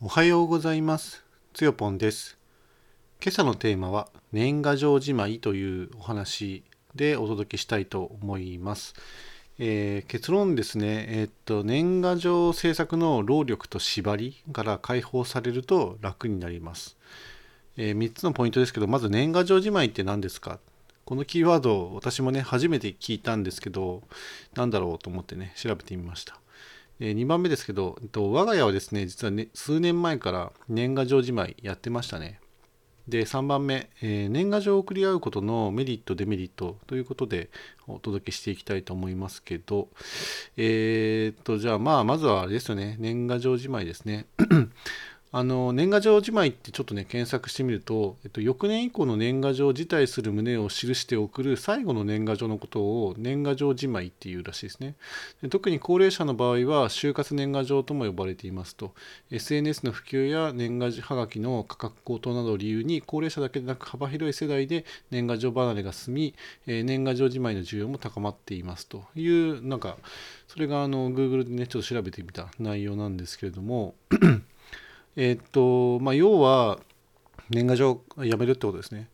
おはようございます。つよぽんです。今朝のテーマは年賀状じまいというお話でお届けしたいと思います。えー結論ですね、えーっと年賀状制作の労力と縛りから解放されると楽になります。え3つのポイントですけど、まず年賀状じまいって何ですか？このキーワード私もね初めて聞いたんですけど何だろうと思ってね調べてみました。え2番目ですけど、えっと、我が家はですね、実はね、数年前から年賀状じまいやってましたね。で、3番目、えー年賀状を送り合うことのメリット、デメリットということでお届けしていきたいと思いますけど、えーっと、じゃあ、まあ、まずはあれですよね、年賀状じまいですね。あの年賀状じまいってちょっとね検索してみると、えっと、翌年以降の年賀状を辞退する旨を記して送る最後の年賀状のことを年賀状じまいっていうらしいですね。で特に高齢者の場合は就活年賀状とも呼ばれていますと。SNS の普及や年賀はがきの価格高騰などを理由に高齢者だけでなく幅広い世代で年賀状離れが進み、え年賀状じまいの需要も高まっていますというなんかそれがあの Google でねちょっと調べてみた内容なんですけれども。えーっとまあ要は年賀状やめるってことですね。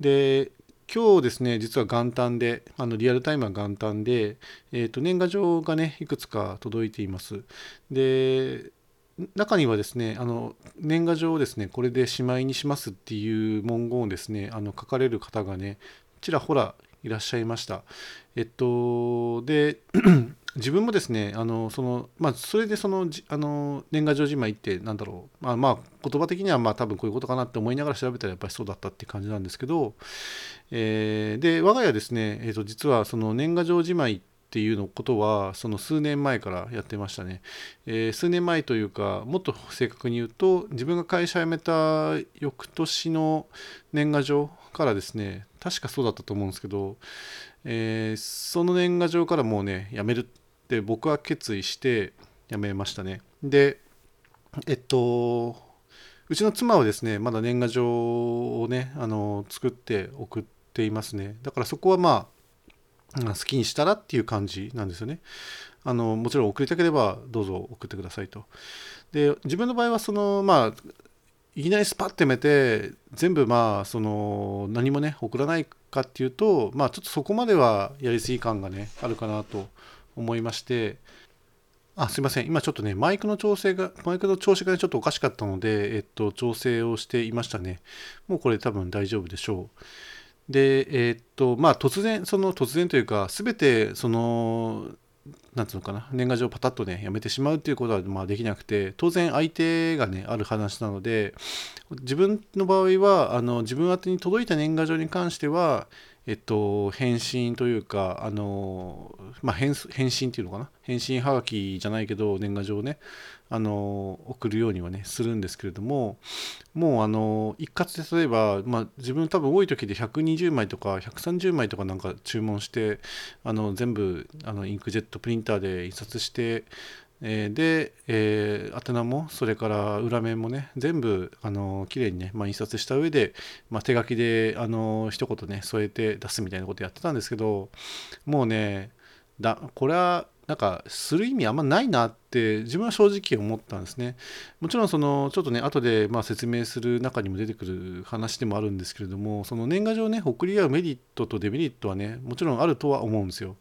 で今日ですね実は元旦であのリアルタイムは元旦で、えーと年賀状がねいくつか届いています。で中にはですねあの年賀状をですねこれでしまいにしますっていう文言をですねあの書かれる方がねちらほらいらっしゃいました。えっとで自分もですねあのそのまあそれでそのじあの年賀状じまいってなんだろうまあまあ言葉的にはまあ多分こういうことかなって思いながら調べたらやっぱりそうだったって感じなんですけど、えーで我が家ですね、えー、と実はその年賀状じまいっていうのことはその数年前からやってましたね、えー数年前というかもっと正確に言うと自分が会社辞めた翌年の年賀状からですね確かそうだったと思うんですけど、えーその年賀状からもうね辞めるって僕は決意して辞めましたね。でえっとうちの妻はですねまだ年賀状をねあの作って送っていますね。だからそこはまあ好きにしたらっていう感じなんですよね。あのもちろん送りたければどうぞ送ってくださいと。で自分の場合はそのまあいきなりスパッてめて全部まあその何もね送らないかっていうとまあちょっとそこまではやりすぎ感がねあるかなと思いまして。あすいません。今ちょっとねマイクの調整がマイクの調子がねちょっとおかしかったのでえっと調整をしていましたね。もうこれ多分大丈夫でしょう。でえっとまあ突然その突然というか全てそのなんつうのかな年賀状をパタッとねやめてしまうっていうことはまあできなくて当然相手がねある話なので自分の場合はあの自分宛に届いた年賀状に関してはえっと返信というかあのまあ返返信っていうのかな？返信はがきじゃないけど年賀状をねあの送るようにはねするんですけれどももうあの一括で例えば、まあ、自分多分多い時で120枚とか130枚とかなんか注文してあの全部あのインクジェットプリンターで印刷して、えーで、えー宛名もそれから裏面もね全部あの綺麗にね、まあ、印刷した上で、まあ、手書きであの一言ね添えて出すみたいなことやってたんですけどもうねだこれはなんかする意味あんまないなって自分は正直思ったんですね。もちろんそのちょっとね後でまあ説明する中にも出てくる話でもあるんですけれどもその年賀状ね送り合うメリットとデメリットはねもちろんあるとは思うんですよ。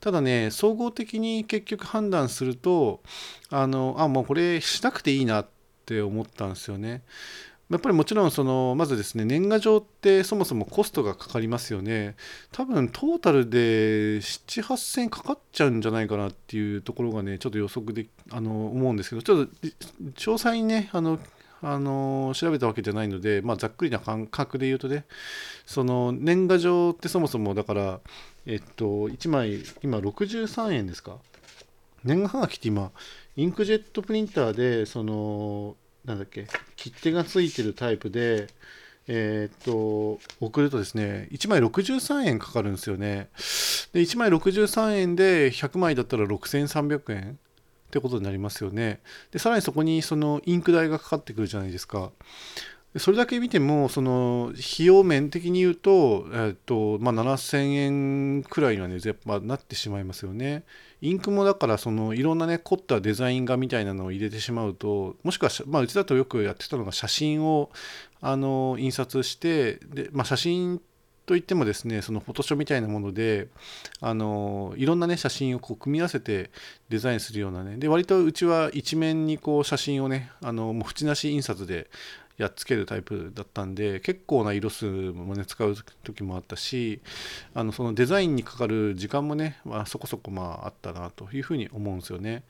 ただね総合的に結局判断するとあのあもうこれしなくていいなって思ったんですよね。やっぱりもちろんそのまずですね年賀状ってそもそもコストがかかりますよね。多分トータルで78000かかっちゃうんじゃないかなっていうところがねちょっと予測であの思うんですけどちょっと詳細にねあのあの調べたわけじゃないので、まあ、ざっくりな感覚で言うとねその年賀状ってそもそもだからえっと1枚今63円ですか？年賀はがきって今インクジェットプリンターでそのなんだっけ切手がついてるタイプでえーっと送るとですね1枚63円かかるんですよね。で1枚63円で100枚だったら6300円ってことになりますよね。でさらにそこにそのインク代がかかってくるじゃないですか。それだけ見てもその費用面的に言うと,、えーとまあ、7000円くらいにはねやっぱなってしまいますよね。インクもだからそのいろんなね凝ったデザイン画みたいなのを入れてしまうともしくは、まあ、うちだとよくやってたのが写真をあの印刷してで、まあ、写真といってもですねそのフォトショーみたいなものであのいろんなね写真をこう組み合わせてデザインするようなねで割とうちは一面にこう写真をねあのもう縁なし印刷でやっつけるタイプだったんで結構な色数もね使う時もあったしあのそのデザインにかかる時間もね、まあ、そこそこまああったなというふうに思うんですよね。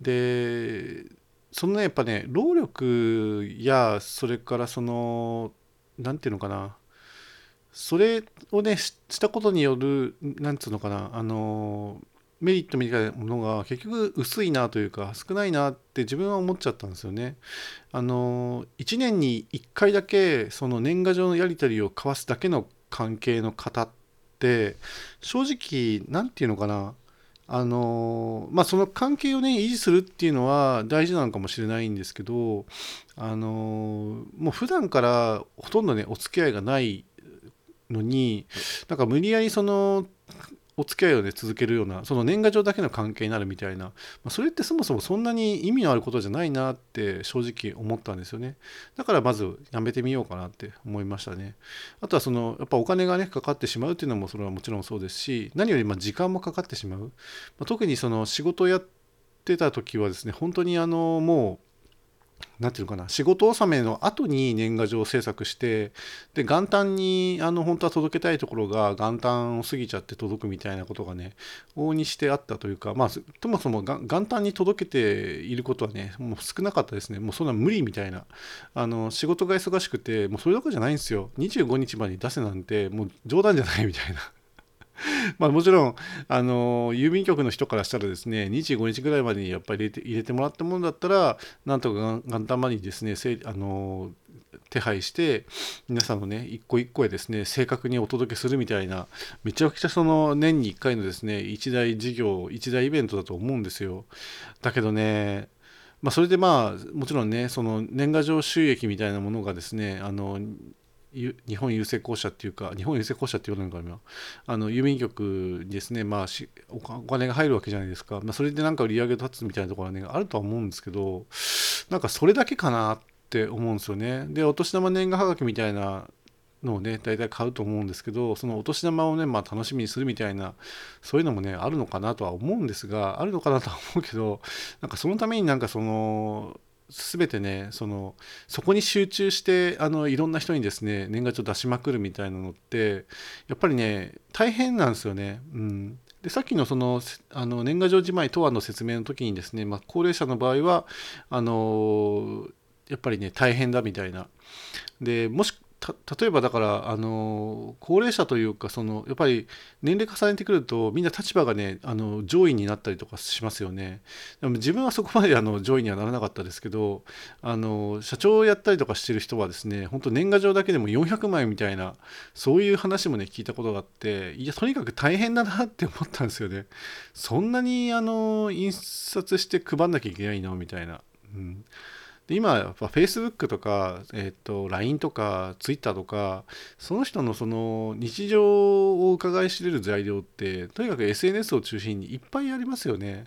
でそのねやっぱね労力やそれからその何て言うのかなそれをねしたことによるなんつうのかなあのメリットみたいなものが結局薄いなというか少ないなって自分は思っちゃったんですよね。あの1年に1回だけその年賀状のやり取りを交わすだけの関係の方って正直何て言うのかなあのまあその関係をね維持するっていうのは大事なのかもしれないんですけどあのもう普段からほとんどねお付き合いがないのになんか無理やりそのお付き合いをね続けるようなその年賀状だけの関係になるみたいな、まあ、それってそもそもそんなに意味のあることじゃないなって正直思ったんですよね。だからまずやめてみようかなって思いましたね。あとはそのやっぱお金がねかかってしまうっていうのもそれはもちろんそうですし何よりま時間もかかってしまう、まあ、特にその仕事をやってた時はですね本当にあのもうなんていうのかな仕事納めの後に年賀状を制作してで元旦にあの本当は届けたいところが元旦を過ぎちゃって届くみたいなことがね往々にしてあったというかまあそもそも元旦に届けていることはねもう少なかったですね。もうそんな無理みたいな。あの仕事が忙しくてもうそれだけじゃないんですよ。25日までに出せなんてもう冗談じゃないみたいな。まあもちろん、あの郵便局の人からしたらですね、25日ぐらいまでにやっぱり入れて入れてもらったものだったら、なんとか元旦までにですね、あの手配して皆さんのね一個一個へですね正確にお届けするみたいなめちゃくちゃその年に1回のですね一大事業一大イベントだと思うんですよ。だけどねまあそれでまあもちろんねその年賀状収益みたいなものがですねあの日本郵政公社っていうか日本郵政公社って言われるのかなあの郵便局にですね、まあ、お金が入るわけじゃないですか、まあ、それでなんか売り上げ立つみたいなところはねあるとは思うんですけどなんかそれだけかなって思うんですよね。でお年玉年賀はがきみたいなのをね大体買うと思うんですけどそのお年玉をね、まあ、楽しみにするみたいなそういうのもねあるのかなとは思うんですがあるのかなとは思うけどなんかそのためになんかその全てねそのそこに集中してあのいろんな人にですね年賀状出しまくるみたいなのってやっぱりね大変なんですよね。うんでさっきのそのあの年賀状じまいとはの説明の時にですね、まあ、高齢者の場合はあのやっぱりね大変だみたいなでもし例えばだからあの高齢者というかそのやっぱり年齢重ねてくるとみんな立場がねあの上位になったりとかしますよね。でも自分はそこまであの上位にはならなかったですけどあの社長をやったりとかしてる人はですね本当年賀状だけでも400枚みたいなそういう話もね聞いたことがあっていやとにかく大変だなって思ったんですよね。そんなにあの印刷して配んなきゃいけないの？みたいな。うん。で今やっぱ Facebook とか、えーと、LINE とか Twitter とかその人のその日常を伺い知れる材料ってとにかく SNS を中心にいっぱいありますよね。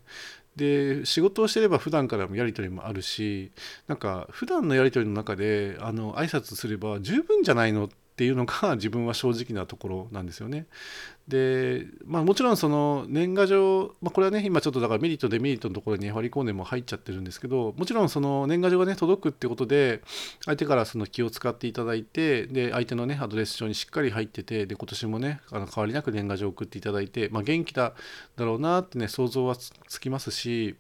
で仕事をしてれば普段からもやり取りもあるしなんか普段のやり取りの中であの挨拶すれば十分じゃないのってっていうのが自分は正直なところなんですよね。で、まあ、もちろんその年賀状、まあ、これはね今ちょっとだからメリットデメリットのところに割り込んでも入っちゃってるんですけどもちろんその年賀状がね届くってことで相手からその気を使っていただいてで相手のねアドレス帳にしっかり入っててで今年もねあの変わりなく年賀状を送っていただいて、まあ、元気だだろうなってね想像はつきますし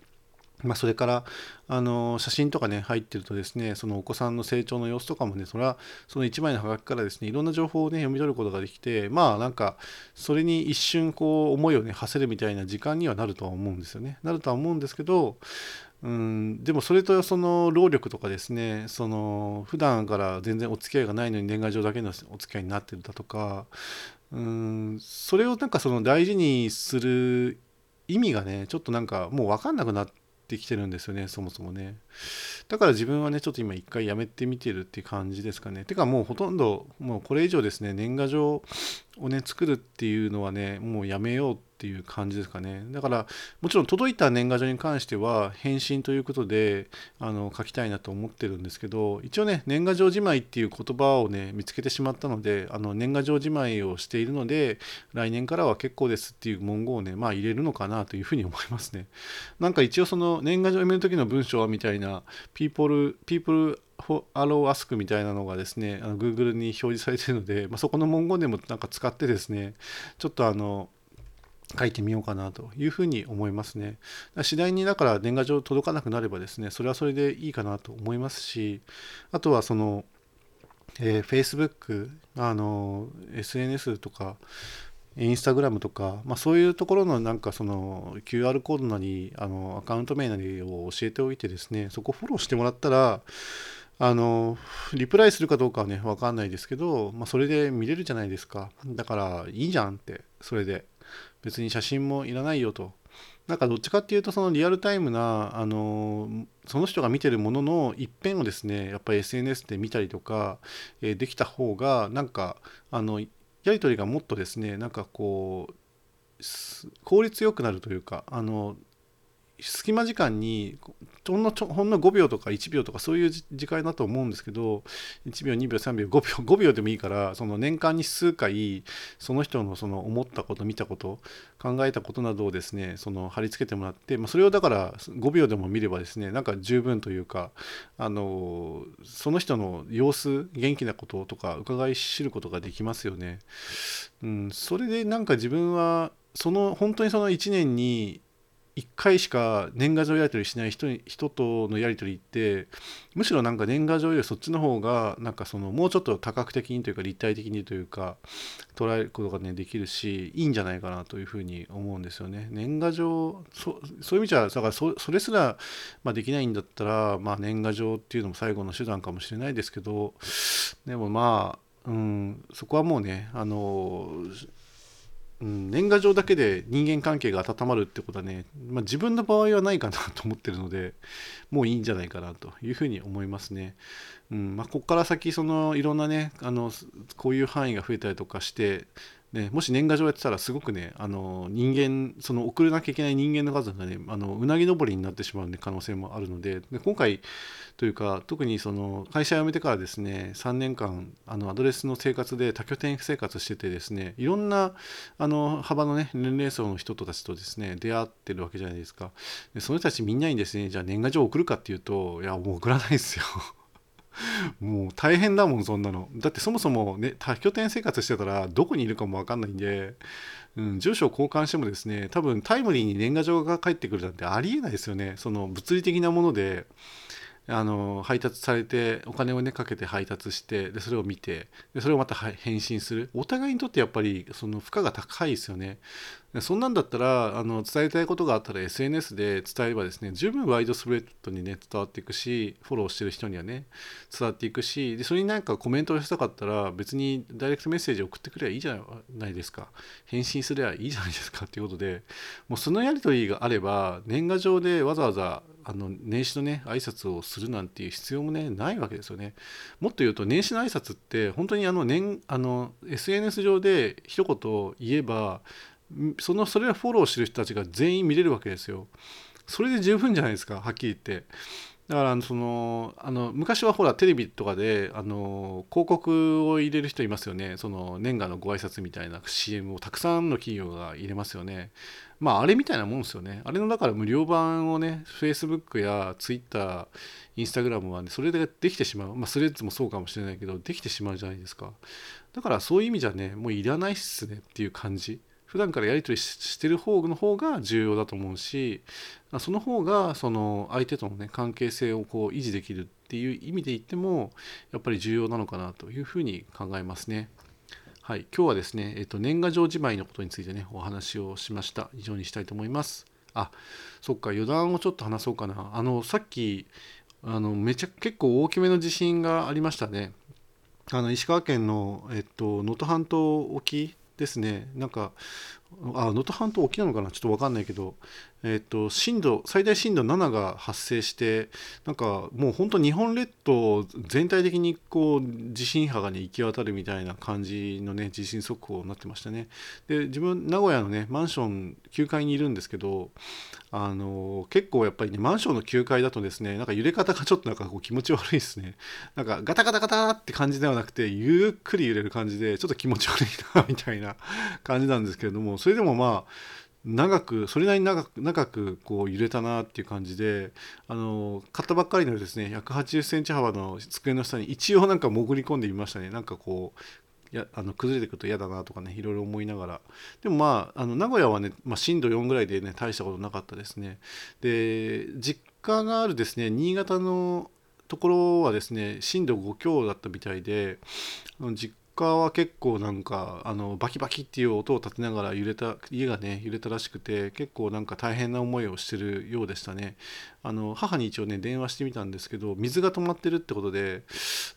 まあ、それからあの写真とかね入ってるとですねそのお子さんの成長の様子とかもねそれはその1枚のハガキからですねいろんな情報をね読み取ることができてまあなんかそれに一瞬こう思いをね馳せるみたいな時間にはなるとは思うんですよね。なるとは思うんですけどうんでもそれとその労力とかですねその普段から全然お付き合いがないのに年賀状だけのお付き合いになってるだとかうんそれをなんかその大事にする意味がねちょっとなんかもう分かんなくなってってきてるんですよねそもそもね。だから自分はねちょっと今一回やめてみてるって感じですかね。てかもうほとんどもうこれ以上ですね年賀状をね作るっていうのはねもうやめようっていう感じですかね。だからもちろん届いた年賀状に関しては返信ということであの書きたいなと思ってるんですけど一応ね年賀状じまいっていう言葉をね見つけてしまったのであの年賀状じまいをしているので来年からは結構ですっていう文言をねまあ入れるのかなというふうに思いますね。なんか一応その年賀状を読める時の文章はみたいな people people アローアスクみたいなのがですねあの Google に表示されているので、まあ、そこの文言でもなんか使ってですねちょっとあの書いてみようかなというふうに思いますね。次第にだから年賀状届かなくなればですね、それはそれでいいかなと思いますし、あとはその、えー、Facebook、あの、SNS とか、インスタグラムとか、まあ、そういうところのなんかその QR コードなりあのアカウント名なりを教えておいてですねそこフォローしてもらったらあのリプライするかどうかはね分かんないですけど、まあ、それで見れるじゃないですかだからいいじゃんってそれで別に写真もいらないよと。なんかどっちかっていうとそのリアルタイムなあのその人が見てるものの一辺をですねやっぱり SNS で見たりとか、え、できた方がなんかあのやり取りがもっとですねなんかこう効率よくなるというかあの隙間時間にほんのちょほんの5秒とか1秒とかそういう時間だと思うんですけど1秒2秒3秒5秒 5秒でもいいからその年間に数回その人のその思ったこと見たこと考えたことなどをですねその貼り付けてもらって、まあ、それをだから5秒でも見ればですねなんか十分というかあのその人の様子元気なこととか伺い知ることができますよね。うん、それでなんか自分はその本当にその1年に1回しか年賀状やり取りしない人に人とのやり取りってむしろなんか年賀状よりそっちの方がなんかそのもうちょっと多角的にというか立体的にというか捉えることがねできるしいいんじゃないかなというふうに思うんですよね。年賀状そういう意味じゃだからそそれすら、まあ、できないんだったら、まあ、年賀状っていうのも最後の手段かもしれないですけどでもまあ、うん、そこはもうねあのうん、年賀状だけで人間関係が温まるってことはね、まあ、自分の場合はないかなと思ってるのでもういいんじゃないかなというふうに思いますね。うんまあ、ここから先そのいろんなねあのこういう範囲が増えたりとかしてね、もし年賀状やってたらすごくねあの人間その送らなきゃいけない人間の数がねあのうなぎ登りになってしまう、ね、可能性もあるのでで今回というか特にその会社辞めてからですね3年間あのアドレスの生活で多拠点生活しててですねいろんなあの幅のね年齢層の人たちとですね出会ってるわけじゃないですか。でその人たちみんなにですねじゃあ年賀状送るかっていうといやもう送らないですよ。もう大変だもんそんなの。だってそもそもね多拠点生活してたらどこにいるかも分かんないんで、うん、住所を交換してもですね多分タイムリーに年賀状が返ってくるなんてありえないですよね。その物理的なものであの配達されてお金をねかけて配達してでそれを見てでそれをまた返信する。お互いにとってやっぱりその負荷が高いですよね。そんなんだったらあの伝えたいことがあったら SNS で伝えればですね十分ワイドスプレッドにね伝わっていくしフォローしてる人にはね伝わっていくしでそれになんかコメントをしたかったら別にダイレクトメッセージ送ってくればいいじゃないですか返信すればいいじゃないですかっていうことでもうそのやり取りがあれば年賀状でわざわざあの年始のね挨拶をするなんていう必要もねないわけですよね。もっと言うと年始の挨拶って本当にあの年あの SNS 上で一言言えばそのそれをフォローしてる人たちが全員見れるわけですよ。それで十分じゃないですかはっきり言って。だからそのあの昔はほらテレビとかであの広告を入れる人いますよね。その年賀のご挨拶みたいな CM をたくさんの企業が入れますよね。まああれみたいなもんですよね。あれのだから無料版をね Facebook や Twitter インスタグラムはねそれでできてしまう。まあスレッズもそうかもしれないけどできてしまうじゃないですか。だからそういう意味じゃねもういらないっすねっていう感じ。普段からやり取りしてる方の方が重要だと思うしその方がその相手とのね関係性をこう維持できるっていう意味で言ってもやっぱり重要なのかなというふうに考えますね。はい、今日はですね、えっと、年賀状じまいのことについてねお話をしました。以上にしたいと思います。あそっか余談をちょっと話そうかな。あのさっきあのめちゃ結構大きめの地震がありましたね。あの石川県のえっと能登半島沖ですね。なんかあ能登半島沖なのかな？ちょっと分かんないけど、ええーと、震度最大震度7が発生してなんかもう本当日本列島全体的にこう地震波がね行き渡るみたいな感じのね地震速報になってましたね。で自分名古屋のねマンション9階にいるんですけどあの結構やっぱりねマンションの9階だとですねなんか揺れ方がちょっとなんかこう気持ち悪いですね。なんかガタガタガタって感じではなくてゆっくり揺れる感じでちょっと気持ち悪いなみたいな感じなんですけれどもそれでもまあ長くそれなりに長く長くこう揺れたなっていう感じであの買ったばっかりのですね180センチ幅の机の下に一応なんか潜り込んでみましたね。なんかこうやあの崩れてくると嫌だなとかねいろいろ思いながら。でもまああの名古屋はね、まあ、震度4ぐらいでね大したことなかったですね。で実家があるですね新潟のところはですね震度5強だったみたいで実家は結構なんかあのバキバキっていう音を立てながら揺れた家がね揺れたらしくて結構なんか大変な思いをしてるようでしたねあの母に一応ね電話してみたんですけど水が止まってるってことで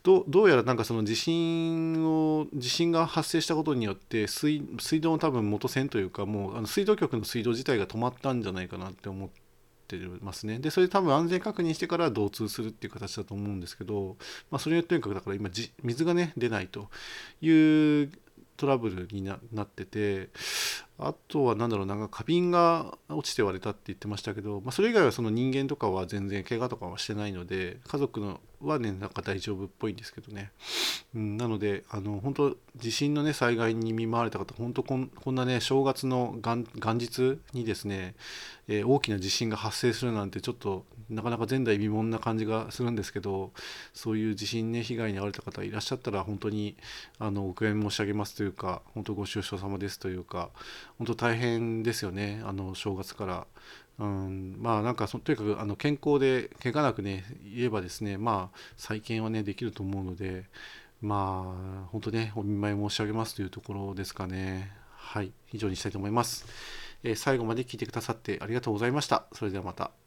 どうやらなんかその地震を地震が発生したことによって水水道の多分元栓というかもうあの水道局の水道自体が止まったんじゃないかなって思って。ますね。で、それ多分安全確認してから導通するっていう形だと思うんですけど、まあ、それによってとにかくだから今水がね、出ないというトラブルになってて、あとは何だろうな、花瓶が落ちて割れたって言ってましたけど、まあ、それ以外はその人間とかは全然怪我とかはしてないので、家族のはね、なんか大丈夫っぽいんですけどね。うん、なので、あの本当、地震のね、災害に見舞われた方、本当こん、こんなね、正月の元日にですね、えー、大きな地震が発生するなんて、ちょっとなかなか前代未聞な感じがするんですけど、そういう地震ね、被害に遭われた方いらっしゃったら、本当にあのお悔やみ申し上げますというか、本当ご愁傷様ですというか、本当大変ですよね、あの正月から。うん、まあなんかとにかくあの健康で怪我なくね言えばですねまあ再建はねできると思うのでまあ本当ねお見舞い申し上げますというところですかね。はい以上にしたいと思います、えー、最後まで聞いてくださってありがとうございました。それではまた。